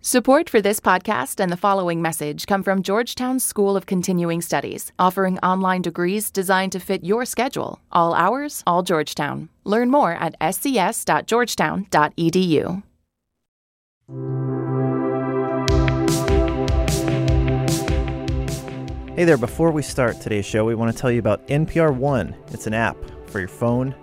Support for this podcast and the following message come from Georgetown School of Continuing Studies, offering online degrees designed to fit your schedule. All hours, all Georgetown. Learn more at scs.georgetown.edu. Hey there, before we start today's show, we want to tell you about NPR One. It's an app for your phone,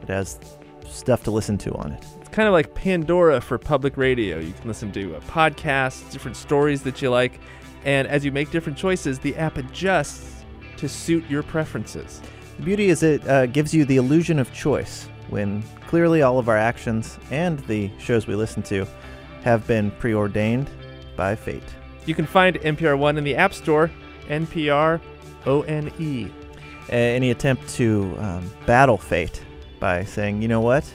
it has stuff to listen to on it. Kind of like Pandora for public radio. You can listen to uh, podcasts, different stories that you like, and as you make different choices, the app adjusts to suit your preferences. The beauty is it uh, gives you the illusion of choice when clearly all of our actions and the shows we listen to have been preordained by fate. You can find NPR One in the App Store, NPR O N E. Uh, any attempt to um, battle fate by saying, you know what,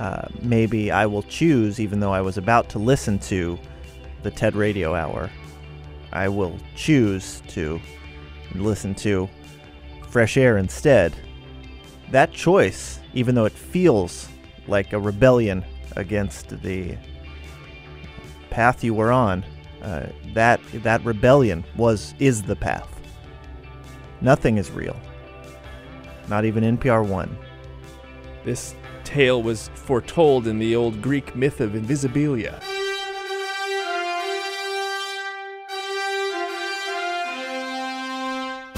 uh, maybe I will choose, even though I was about to listen to the TED Radio Hour, I will choose to listen to Fresh Air instead. That choice, even though it feels like a rebellion against the path you were on, uh, that that rebellion was is the path. Nothing is real. Not even NPR one. This tale was foretold in the old Greek myth of Invisibilia.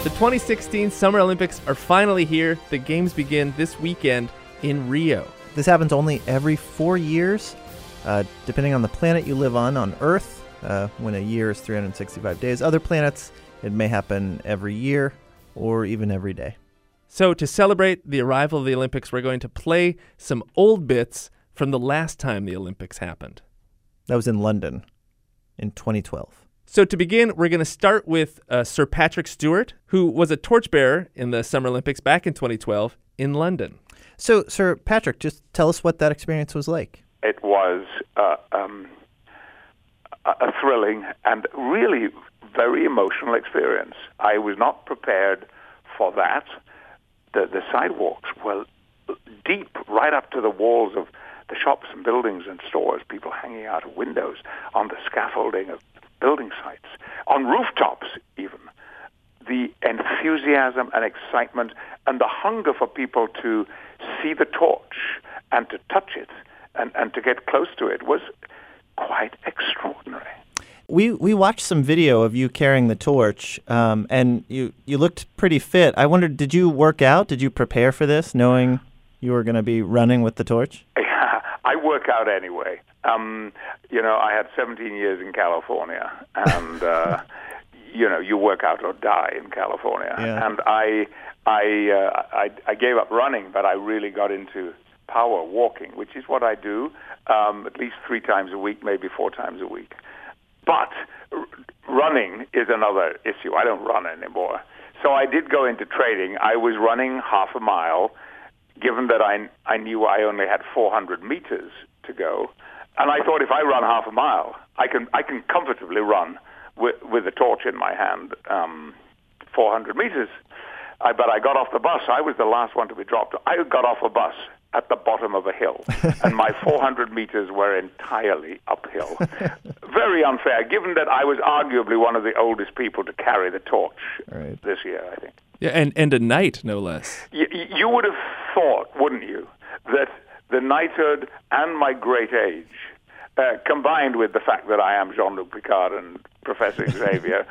The 2016 Summer Olympics are finally here. The games begin this weekend in Rio. This happens only every four years, uh, depending on the planet you live on. On Earth, uh, when a year is 365 days. Other planets, it may happen every year or even every day. So, to celebrate the arrival of the Olympics, we're going to play some old bits from the last time the Olympics happened. That was in London in 2012. So, to begin, we're going to start with uh, Sir Patrick Stewart, who was a torchbearer in the Summer Olympics back in 2012 in London. So, Sir Patrick, just tell us what that experience was like. It was uh, um, a a thrilling and really very emotional experience. I was not prepared for that. The, the sidewalks were deep, right up to the walls of the shops and buildings and stores, people hanging out of windows, on the scaffolding of building sites, on rooftops even. The enthusiasm and excitement and the hunger for people to see the torch and to touch it and, and to get close to it was quite extraordinary. We we watched some video of you carrying the torch, um, and you you looked pretty fit. I wondered, did you work out? Did you prepare for this, knowing you were going to be running with the torch? Yeah, I work out anyway. Um, you know, I had 17 years in California, and uh, you know, you work out or die in California. Yeah. And I, I, uh, I, I gave up running, but I really got into power walking, which is what I do um, at least three times a week, maybe four times a week. But running is another issue. I don't run anymore. So I did go into trading. I was running half a mile, given that I, I knew I only had 400 meters to go. And I thought if I run half a mile, I can, I can comfortably run with, with a torch in my hand um, 400 meters. I, but I got off the bus. I was the last one to be dropped. I got off a bus at the bottom of a hill, and my 400 meters were entirely uphill. Very unfair, given that I was arguably one of the oldest people to carry the torch Right. this year, I think. Yeah, and, and a knight, no less. You, you would have thought, wouldn't you, that the knighthood and my great age, uh, combined with the fact that I am Jean-Luc Picard and Professor Xavier,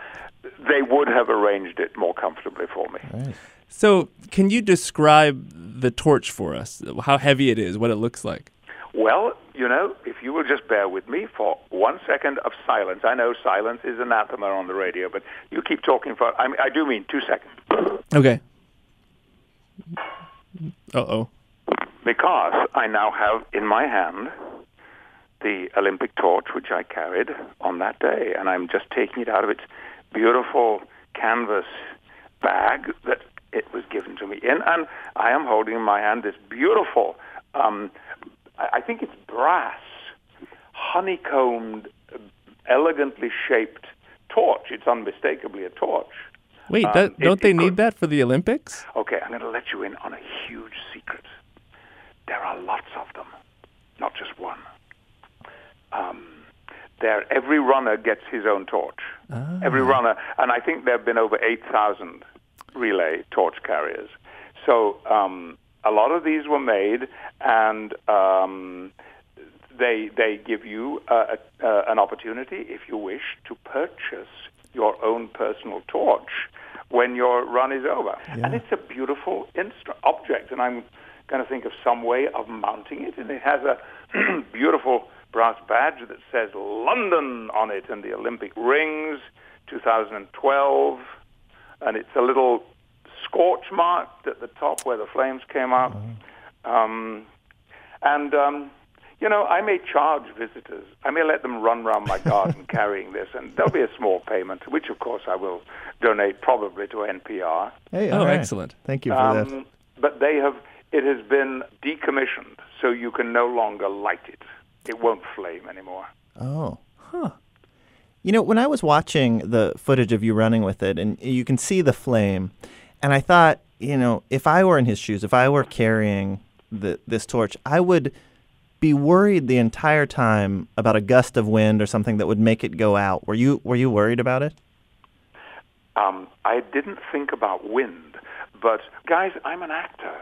they would have arranged it more comfortably for me. So, can you describe the torch for us? How heavy it is, what it looks like? Well, you know, if you will just bear with me for one second of silence. I know silence is anathema on the radio, but you keep talking for, I, mean, I do mean two seconds. Okay. Uh oh. Because I now have in my hand the Olympic torch, which I carried on that day, and I'm just taking it out of its beautiful canvas bag that it was given to me in, and I am holding in my hand this beautiful, um, I think it's brass, honeycombed, elegantly shaped torch. It's unmistakably a torch. Wait, Um, that, it- don't they it need could- that for the Olympics? Okay, I'm going to let you in on a huge secret. There are lots of them, not just one. Um, there every runner gets his own torch. Every runner, and I think there have been over 8,000 relay torch carriers. So um, a lot of these were made, and um, they they give you uh, uh, an opportunity, if you wish, to purchase your own personal torch when your run is over. And it's a beautiful instru- object, and I'm going to think of some way of mounting it. And it has a beautiful brass badge that says London on it, and the Olympic rings, 2012, and it's a little scorch mark at the top where the flames came up. Um, and um, you know, I may charge visitors. I may let them run around my garden carrying this, and there'll be a small payment, which of course I will donate probably to NPR. Hey, Oh, all right. excellent. Thank you for that. Um, but they have. It has been decommissioned, so you can no longer light it. It won't flame anymore. Oh. Huh. You know, when I was watching the footage of you running with it, and you can see the flame, and I thought, you know, if I were in his shoes, if I were carrying the, this torch, I would be worried the entire time about a gust of wind or something that would make it go out. Were you Were you worried about it? Um, I didn't think about wind, but guys, I'm an actor.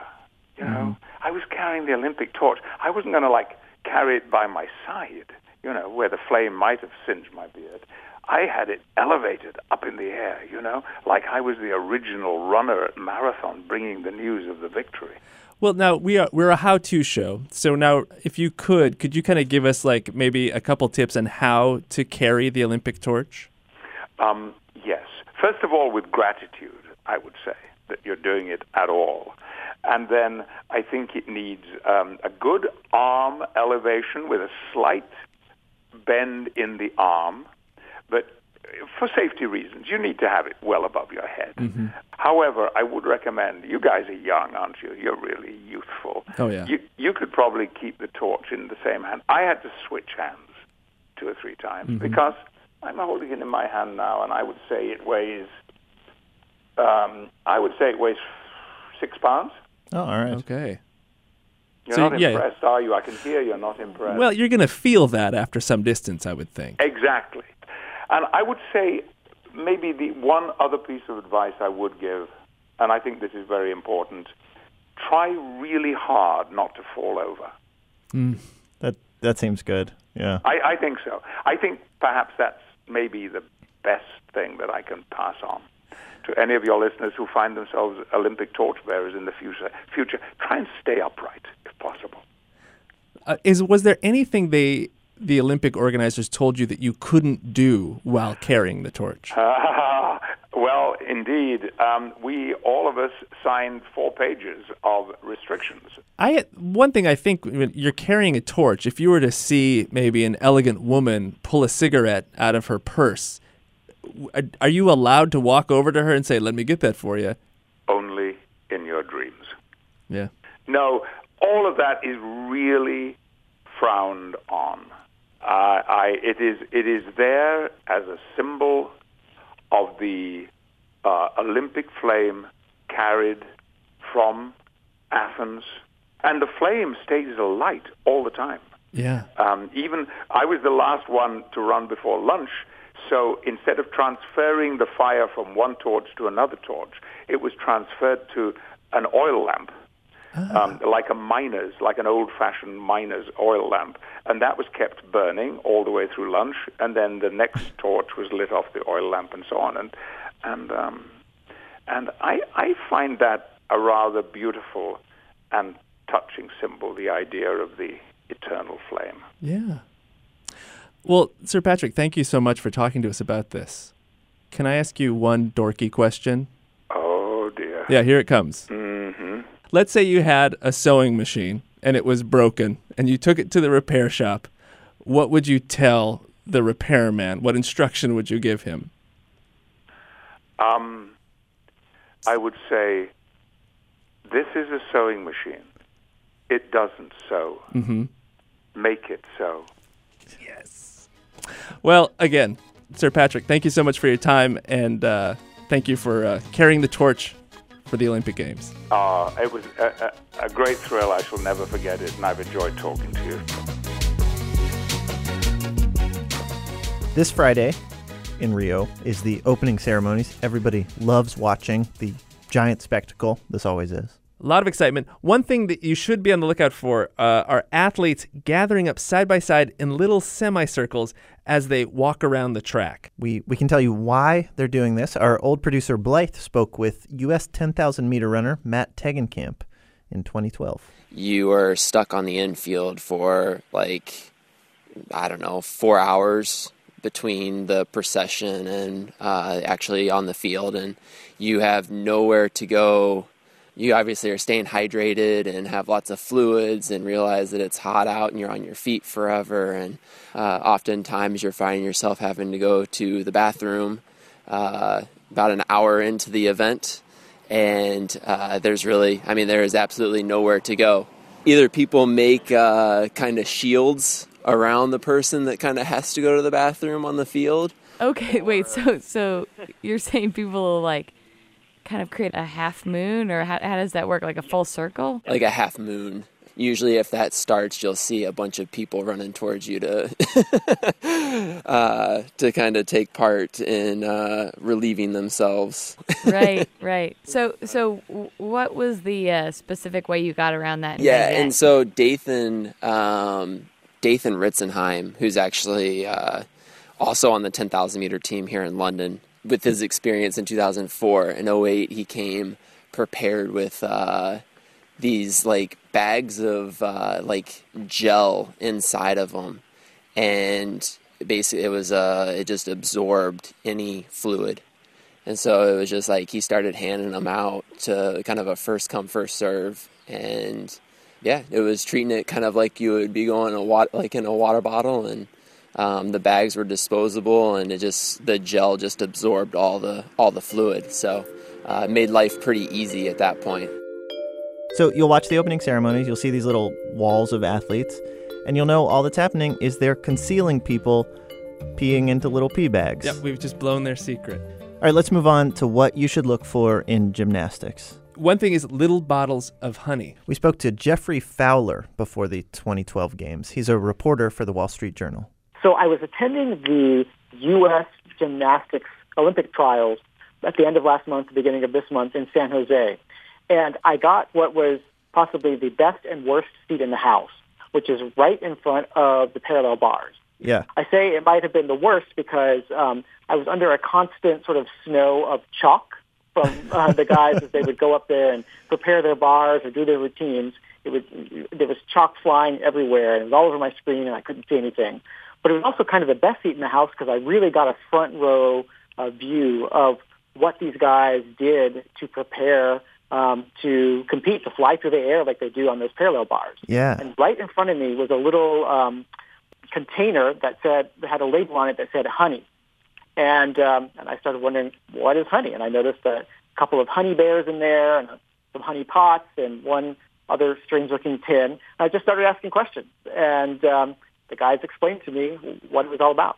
You know, I was carrying the Olympic torch. I wasn't going to like carry it by my side. You know, where the flame might have singed my beard. I had it elevated up in the air. You know, like I was the original runner at marathon, bringing the news of the victory. Well, now we are we're a how-to show. So now, if you could, could you kind of give us like maybe a couple tips on how to carry the Olympic torch? Um, yes. First of all, with gratitude, I would say that you're doing it at all. And then I think it needs um, a good arm elevation with a slight bend in the arm. But for safety reasons, you need to have it well above your head. Mm-hmm. However, I would recommend, you guys are young, aren't you? You're really youthful. Oh, yeah. You, you could probably keep the torch in the same hand. I had to switch hands two or three times because I'm holding it in my hand now, and I would say it weighs. Um, I would say it weighs six pounds. Oh, all right. Okay. You're So, not yeah. impressed, are you? I can hear you're not impressed. Well, you're gonna feel that after some distance, I would think. Exactly. And I would say maybe the one other piece of advice I would give, and I think this is very important, try really hard not to fall over. Hmm. That that seems good. Yeah. I, I think so. I think perhaps that's maybe the best thing that I can pass on to any of your listeners who find themselves Olympic torchbearers in the future. Future, try and stay upright if possible. Uh, is was there anything they the Olympic organizers told you that you couldn't do while carrying the torch? Ah, well, indeed, um, we all of us signed four pages of restrictions. I one thing I think when you're carrying a torch. If you were to see maybe an elegant woman pull a cigarette out of her purse, are you allowed to walk over to her and say, "Let me get that for you"? Only in your dreams. Yeah. No, all of that is really frowned on. Uh, I, it is it is there as a symbol of the uh, Olympic flame carried from Athens, and the flame stays alight all the time. Yeah. Um, even I was the last one to run before lunch, so instead of transferring the fire from one torch to another torch, it was transferred to an oil lamp, um, like a miner's, like an old-fashioned miner's oil lamp, and that was kept burning all the way through lunch, and then the next torch was lit off the oil lamp, and so on, and and um, and I I find that a rather beautiful and touching symbol, the idea of the eternal flame. Yeah. Well, Sir Patrick, thank you so much for talking to us about this. Can I ask you one dorky question? Oh dear. Yeah, here it comes. hmm Let's say you had a sewing machine and it was broken and you took it to the repair shop. What would you tell the repairman? What instruction would you give him? Um, I would say this is a sewing machine. It doesn't sew. Mm-hmm. Make it sew. Yes. Well, again, Sir Patrick, thank you so much for your time and uh, thank you for uh, carrying the torch for the Olympic Games. Uh, it was a, a, a great thrill. I shall never forget it, and I've enjoyed talking to you. This Friday in Rio is the opening ceremonies. Everybody loves watching the giant spectacle. This always is. A lot of excitement. One thing that you should be on the lookout for uh, are athletes gathering up side by side in little semicircles as they walk around the track. We, we can tell you why they're doing this. Our old producer Blythe spoke with U.S. 10,000 meter runner Matt Tegenkamp in 2012. You are stuck on the infield for like, I don't know, four hours between the procession and uh, actually on the field, and you have nowhere to go you obviously are staying hydrated and have lots of fluids and realize that it's hot out and you're on your feet forever. And uh, oftentimes you're finding yourself having to go to the bathroom uh, about an hour into the event. And uh, there's really, I mean, there is absolutely nowhere to go. Either people make uh, kind of shields around the person that kind of has to go to the bathroom on the field. Okay, wait. So, so you're saying people like kind of create a half moon, or how, how does that work? Like a full circle? Like a half moon. Usually, if that starts, you'll see a bunch of people running towards you to uh, to kind of take part in uh, relieving themselves. right, right. So, so what was the uh, specific way you got around that? Yeah, and so Dathan um, Dathan Ritzenheim, who's actually uh, also on the 10,000 meter team here in London, with his experience in 2004 and 08 he came prepared with uh, these like bags of uh, like gel inside of them and basically it was uh it just absorbed any fluid. And so it was just like he started handing them out to kind of a first come first serve. And yeah it was treating it kind of like you would be going a water like in a water bottle and um, the bags were disposable, and it just the gel just absorbed all the all the fluid. So uh, it made life pretty easy at that point. So you'll watch the opening ceremonies. You'll see these little walls of athletes, and you'll know all that's happening is they're concealing people peeing into little pee bags. Yep, we've just blown their secret. All right, let's move on to what you should look for in gymnastics. One thing is little bottles of honey. We spoke to Geoffrey Fowler before the 2012 games. He's a reporter for the Wall Street Journal. So I was attending the U.S. gymnastics Olympic trials at the end of last month, the beginning of this month in San Jose. And I got what was possibly the best and worst seat in the house, which is right in front of the parallel bars. Yeah. I say it might have been the worst because um, I was under a constant sort of snow of chalk from uh, the guys as they would go up there and prepare their bars or do their routines. It was there was chalk flying everywhere and it was all over my screen and I couldn't see anything. But it was also kind of the best seat in the house because I really got a front row uh, view of what these guys did to prepare um, to compete, to fly through the air like they do on those parallel bars. Yeah. And right in front of me was a little um, container that said that had a label on it that said honey. And um, and I started wondering what is honey, and I noticed a couple of honey bears in there, and some honey pots, and one other strange-looking tin. I just started asking questions, and um, the guys explained to me what it was all about.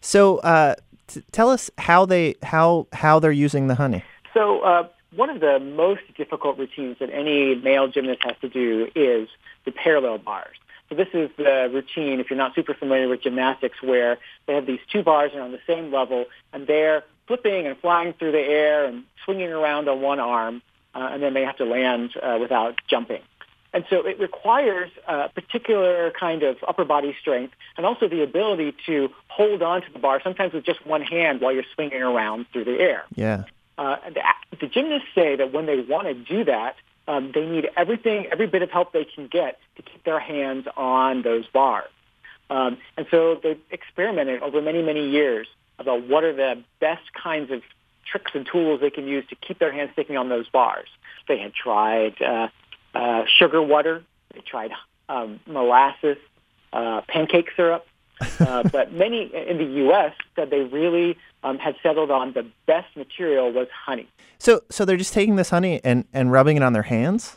So, uh, t- tell us how they how how they're using the honey. So, uh, one of the most difficult routines that any male gymnast has to do is the parallel bars. So this is the routine, if you're not super familiar with gymnastics, where they have these two bars and on the same level, and they're flipping and flying through the air and swinging around on one arm, uh, and then they have to land uh, without jumping. And so it requires a particular kind of upper body strength and also the ability to hold on to the bar, sometimes with just one hand while you're swinging around through the air. Yeah. Uh, the, the gymnasts say that when they want to do that, um, they need everything, every bit of help they can get to keep their hands on those bars. Um, and so they've experimented over many, many years about what are the best kinds of tricks and tools they can use to keep their hands sticking on those bars. They had tried uh, uh, sugar water. They tried um, molasses, uh, pancake syrup. uh, but many in the U.S. said they really um, had settled on the best material was honey. So, so they're just taking this honey and, and rubbing it on their hands?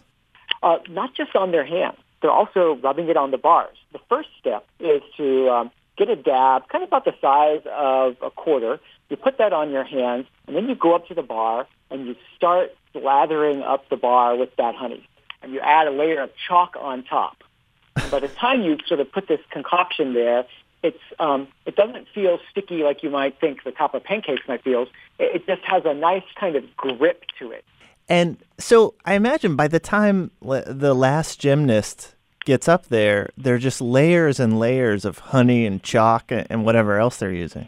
Uh, not just on their hands. They're also rubbing it on the bars. The first step is to um, get a dab, kind of about the size of a quarter. You put that on your hands, and then you go up to the bar and you start slathering up the bar with that honey and you add a layer of chalk on top. And by the time you sort of put this concoction there, it's um, it doesn't feel sticky like you might think the top of pancakes might feel. It, it just has a nice kind of grip to it. And so I imagine by the time the last gymnast gets up there, there are just layers and layers of honey and chalk and, and whatever else they're using.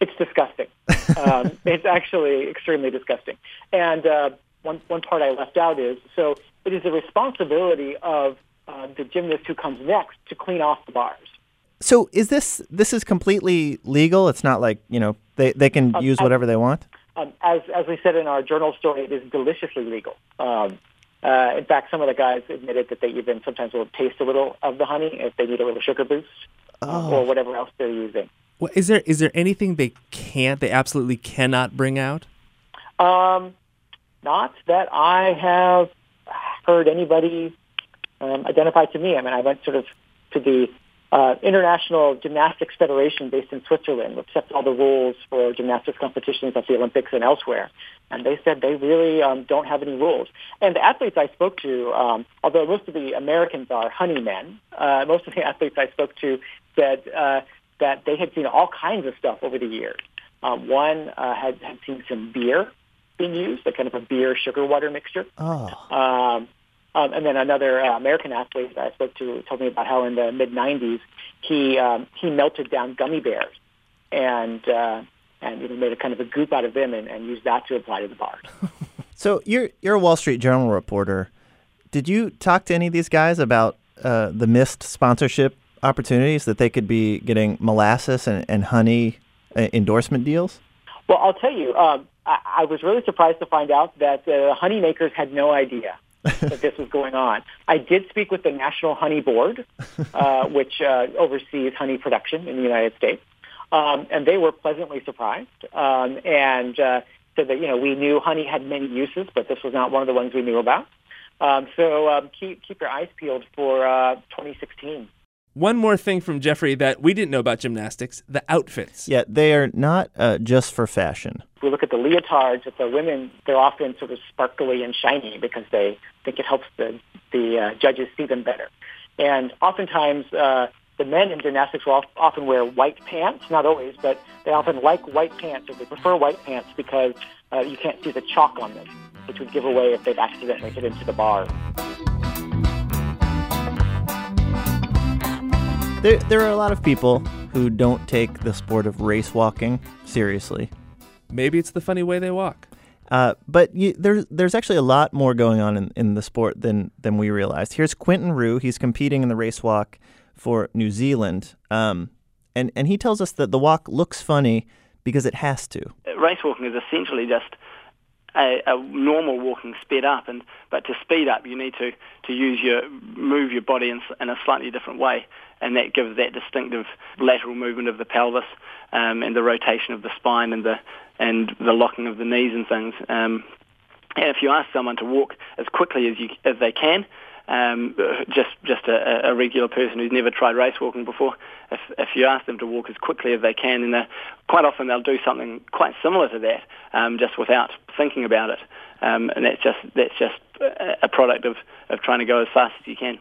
It's disgusting. um, it's actually extremely disgusting. And uh, one one part I left out is so it is the responsibility of uh, the gymnast who comes next to clean off the bars. So is this this is completely legal? It's not like you know they they can Um, use I- whatever they want. Um, as as we said in our journal story, it is deliciously legal. Um, uh, in fact, some of the guys admitted that they even sometimes will taste a little of the honey if they need a little sugar boost uh, or whatever else they're using. Well, is there is there anything they can't, they absolutely cannot bring out? Um, not that I have heard anybody um, identify to me. I mean, I went sort of to the uh, International Gymnastics Federation based in Switzerland, which sets all the rules for gymnastics competitions at the Olympics and elsewhere. And they said they really um, don't have any rules. And the athletes I spoke to, um, although most of the Americans are honey men, uh, most of the athletes I spoke to said uh, that they had seen all kinds of stuff over the years. Um, one uh, had, had seen some beer being used, a kind of a beer sugar water mixture. Oh, Um, um, and then another uh, American athlete that I spoke to told me about how in the mid '90s he um, he melted down gummy bears and uh, and you know, made a kind of a goop out of them and, and used that to apply to the bars. so you're you're a Wall Street Journal reporter. Did you talk to any of these guys about uh, the missed sponsorship opportunities that they could be getting molasses and, and honey uh, endorsement deals? Well, I'll tell you, um, I, I was really surprised to find out that the honey makers had no idea that this was going on. I did speak with the National Honey Board, uh, which uh, oversees honey production in the United States, um, and they were pleasantly surprised um, and uh, said that you know we knew honey had many uses, but this was not one of the ones we knew about. Um, so um, keep keep your eyes peeled for uh, 2016. One more thing from Geoffrey that we didn't know about gymnastics: the outfits. Yeah, they are not uh, just for fashion. If we look at the leotards, at the women, they're often sort of sparkly and shiny because they think it helps the the uh, judges see them better. And oftentimes, uh, the men in gymnastics will often wear white pants. Not always, but they often like white pants, or they prefer white pants because uh, you can't see the chalk on them, which would give away if they've accidentally hit into the bar. There, there are a lot of people who don't take the sport of race walking seriously. Maybe it's the funny way they walk. Uh, but you, there's there's actually a lot more going on in, in the sport than than we realized. Here's Quentin Rew. He's competing in the race walk for New Zealand, um, and and he tells us that the walk looks funny because it has to. race walking is essentially just a, a normal walking sped up, and but to speed up, you need to, to use your move your body in, in a slightly different way, and that gives that distinctive lateral movement of the pelvis um, and the rotation of the spine and the and the locking of the knees and things. Um, and if you ask someone to walk as quickly as you as they can, um, just just a, a regular person who's never tried race walking before, if if you ask them to walk as quickly as they can, and quite often they'll do something quite similar to that, um, just without thinking about it, um, and that's just that's just a- a product of, of trying to go as fast as you can.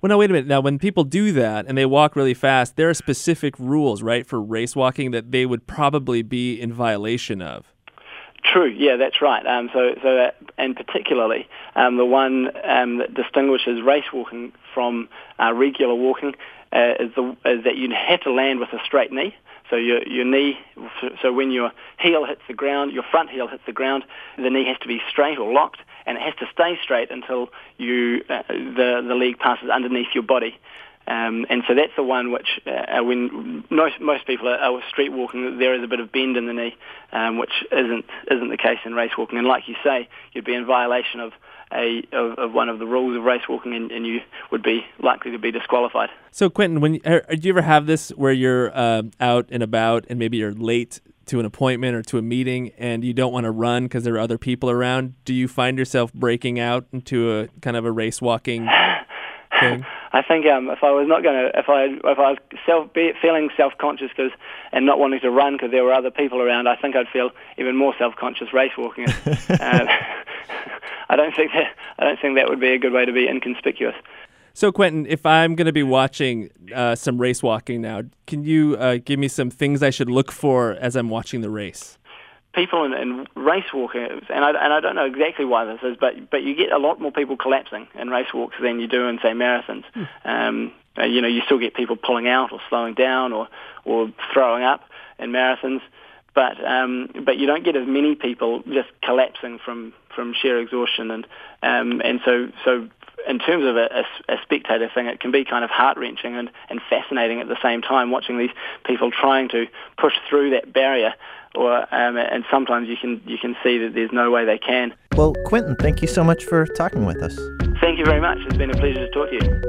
Well, now wait a minute. Now, when people do that and they walk really fast, there are specific rules, right, for race walking that they would probably be in violation of. True, yeah, that's right. Um, so, so that, and particularly um, the one um, that distinguishes race walking from uh, regular walking uh, is, the, is that you have to land with a straight knee. So your your knee, so when your heel hits the ground, your front heel hits the ground, the knee has to be straight or locked, and it has to stay straight until you uh, the the leg passes underneath your body. Um, and so that's the one which, uh, when most most people are, are street walking, there is a bit of bend in the knee, um, which isn't isn't the case in race walking. And like you say, you'd be in violation of a of, of one of the rules of race walking, and, and you would be likely to be disqualified. So, Quentin, when uh, do you ever have this where you're uh, out and about and maybe you're late to an appointment or to a meeting and you don't want to run because there are other people around? Do you find yourself breaking out into a kind of a race walking thing? I think um, if I was not going to, if I if I was self be, feeling self conscious because and not wanting to run because there were other people around, I think I'd feel even more self conscious race walking. uh, I don't think that I don't think that would be a good way to be inconspicuous. So, Quentin, if I'm going to be watching uh, some race walking now, can you uh, give me some things I should look for as I'm watching the race? people in, race walking, and I, and I don't know exactly why this is, but but you get a lot more people collapsing in race walks than you do in say marathons. Hmm. Um, uh, you know, you still get people pulling out or slowing down or or throwing up in marathons, but um, but you don't get as many people just collapsing from from sheer exhaustion, and um, and so so in terms of a, a, a, spectator thing, it can be kind of heart wrenching and, and fascinating at the same time, watching these people trying to push through that barrier. Or um, and sometimes you can you can see that there's no way they can. Well, Quentin, thank you so much for talking with us. Thank you very much. It's been a pleasure to talk to you.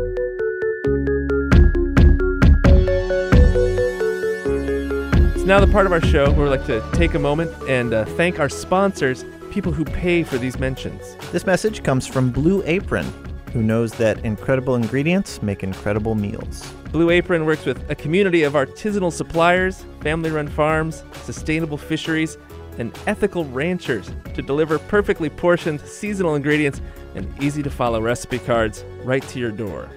It's now the part of our show where we like to take a moment and uh, thank our sponsors, people who pay for these mentions. This message comes from Blue Apron who knows that incredible ingredients make incredible meals. Blue Apron works with a community of artisanal suppliers, family run farms, sustainable fisheries, and ethical ranchers to deliver perfectly portioned seasonal ingredients and easy to follow recipe cards right to your door.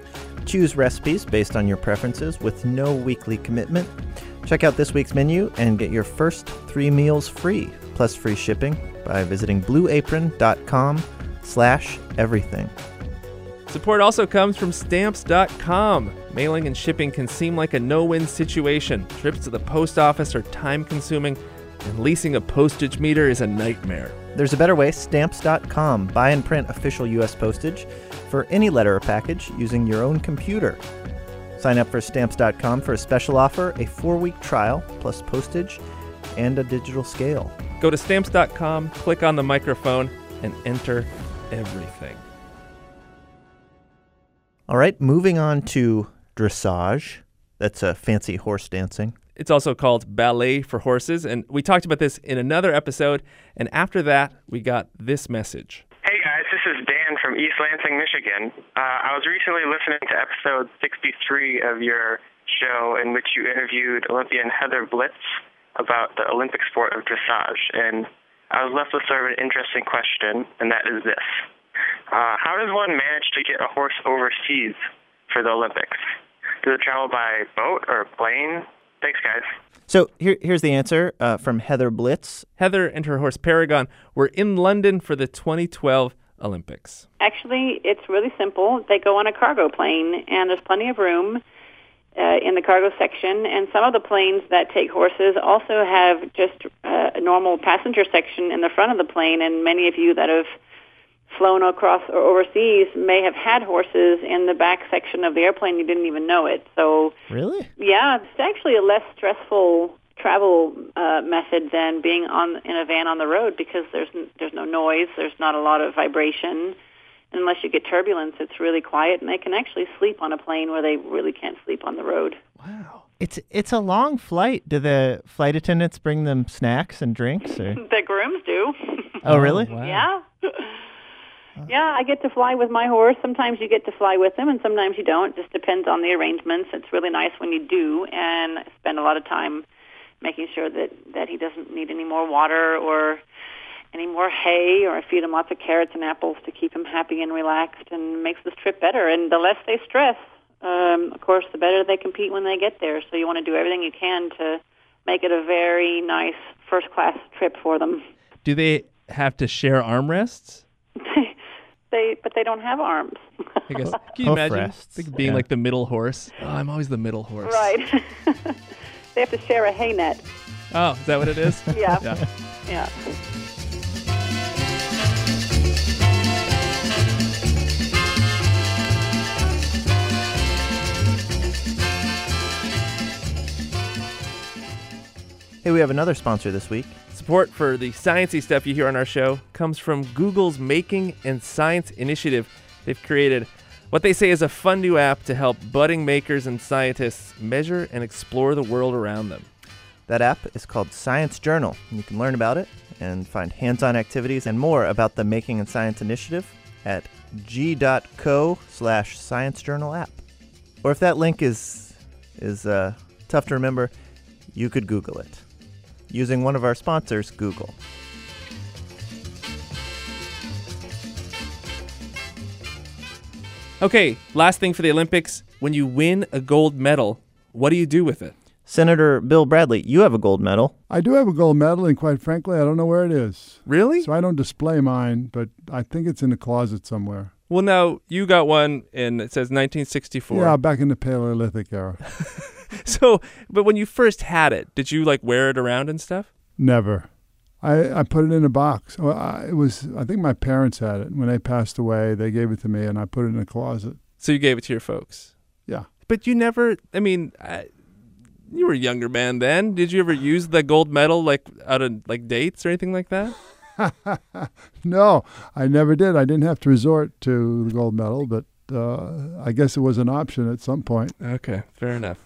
Choose recipes based on your preferences with no weekly commitment. Check out this week's menu and get your first three meals free, plus free shipping by visiting blueapron.com slash everything. Support also comes from Stamps.com. Mailing and shipping can seem like a no win situation. Trips to the post office are time consuming, and leasing a postage meter is a nightmare. There's a better way Stamps.com. Buy and print official U.S. postage for any letter or package using your own computer. Sign up for Stamps.com for a special offer a four week trial plus postage and a digital scale. Go to Stamps.com, click on the microphone, and enter everything. All right, moving on to dressage. That's a fancy horse dancing. It's also called ballet for horses, and we talked about this in another episode. And after that, we got this message. Hey guys, this is Dan from East Lansing, Michigan. Uh, I was recently listening to episode 63 of your show, in which you interviewed Olympian Heather Blitz about the Olympic sport of dressage, and I was left with sort of an interesting question, and that is this. Uh, how does one manage to get a horse overseas for the Olympics? Does it travel by boat or plane? Thanks, guys. So here, here's the answer uh, from Heather Blitz. Heather and her horse Paragon were in London for the 2012 Olympics. Actually, it's really simple. They go on a cargo plane, and there's plenty of room uh, in the cargo section. And some of the planes that take horses also have just uh, a normal passenger section in the front of the plane. And many of you that have flown across or overseas may have had horses in the back section of the airplane. You didn't even know it. So really, yeah, it's actually a less stressful travel uh, method than being on in a van on the road because there's there's no noise, there's not a lot of vibration. Unless you get turbulence, it's really quiet, and they can actually sleep on a plane where they really can't sleep on the road. Wow. It's it's a long flight. Do the flight attendants bring them snacks and drinks? Or? the grooms do. Oh, really? Wow. Yeah. Yeah, I get to fly with my horse. Sometimes you get to fly with him, and sometimes you don't. It just depends on the arrangements. It's really nice when you do, and I spend a lot of time making sure that that he doesn't need any more water or any more hay, or I feed him lots of carrots and apples to keep him happy and relaxed, and makes this trip better. And the less they stress, um, of course, the better they compete when they get there. So you want to do everything you can to make it a very nice first class trip for them. Do they have to share armrests? They but they don't have arms. I guess. Can you imagine being yeah. like the middle horse? Oh, I'm always the middle horse. Right. they have to share a hay net. Oh, is that what it is? yeah. yeah. Yeah. Hey, we have another sponsor this week. Support for the sciencey stuff you hear on our show comes from Google's Making and Science Initiative. They've created what they say is a fun new app to help budding makers and scientists measure and explore the world around them. That app is called Science Journal, you can learn about it and find hands-on activities and more about the Making and Science Initiative at g.co slash science journal app. Or if that link is is uh, tough to remember, you could Google it using one of our sponsors, Google. Okay, last thing for the Olympics. When you win a gold medal, what do you do with it? Senator Bill Bradley, you have a gold medal. I do have a gold medal, and quite frankly, I don't know where it is. Really? So I don't display mine, but I think it's in a closet somewhere. Well, now you got one, and it says 1964. Yeah, back in the Paleolithic era. So, but when you first had it, did you like wear it around and stuff? Never. I, I put it in a box. Well, I, it was I think my parents had it when they passed away. They gave it to me, and I put it in a closet. So you gave it to your folks. Yeah. But you never. I mean, I, you were a younger man then. Did you ever use the gold medal like out of like dates or anything like that? no, I never did. I didn't have to resort to the gold medal, but uh, I guess it was an option at some point. Okay, fair enough.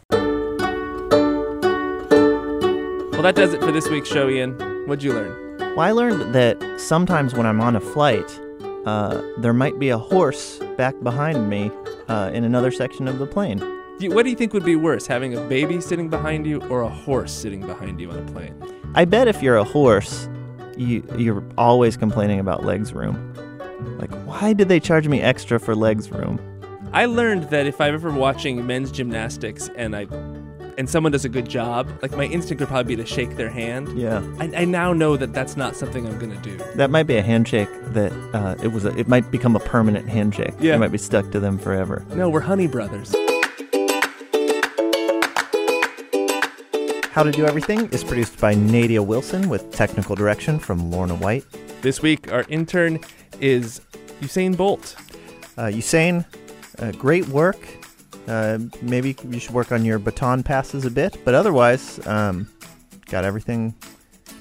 Well, that does it for this week's show, Ian. What'd you learn? Well, I learned that sometimes when I'm on a flight, uh, there might be a horse back behind me uh, in another section of the plane. Do you- What do you think would be worse, having a baby sitting behind you or a horse sitting behind you on a plane? I bet if you're a horse, you, you're always complaining about legs room. Like, why did they charge me extra for legs room? I learned that if I'm ever watching men's gymnastics and I and someone does a good job, like my instinct would probably be to shake their hand. Yeah. I, I now know that that's not something I'm gonna do. That might be a handshake that uh, it was. A, it might become a permanent handshake. Yeah. You might be stuck to them forever. No, we're honey brothers. How to Do Everything is produced by Nadia Wilson with technical direction from Lorna White. This week, our intern is Usain Bolt. Uh, Usain, uh, great work. Uh, maybe you should work on your baton passes a bit, but otherwise, um, got everything,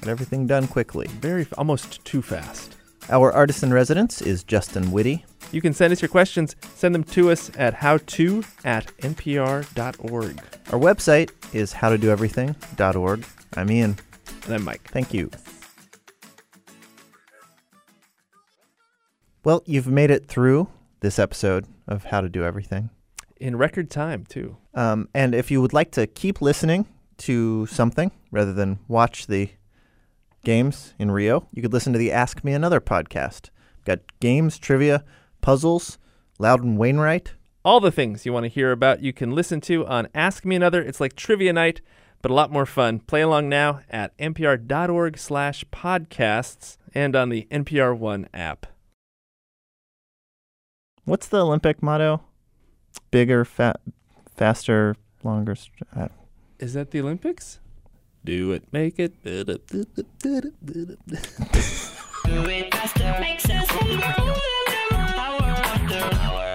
got everything done quickly. Very almost too fast. Our artist in residence is Justin Whitty. You can send us your questions. Send them to us at howto at npr.org. Our website is howtodoeverything.org. I'm Ian. And I'm Mike. Thank you. Well, you've made it through this episode of How to Do Everything. In record time, too. Um, and if you would like to keep listening to something rather than watch the games in Rio, you could listen to the Ask Me Another podcast. Got games, trivia, puzzles, Loudon Wainwright. All the things you want to hear about, you can listen to on Ask Me Another. It's like trivia night, but a lot more fun. Play along now at npr.org slash podcasts and on the NPR One app. What's the Olympic motto? Bigger, fa- faster, longer. St- uh, Is that the Olympics? Do it, make it. Do it faster, makes sense. Hour.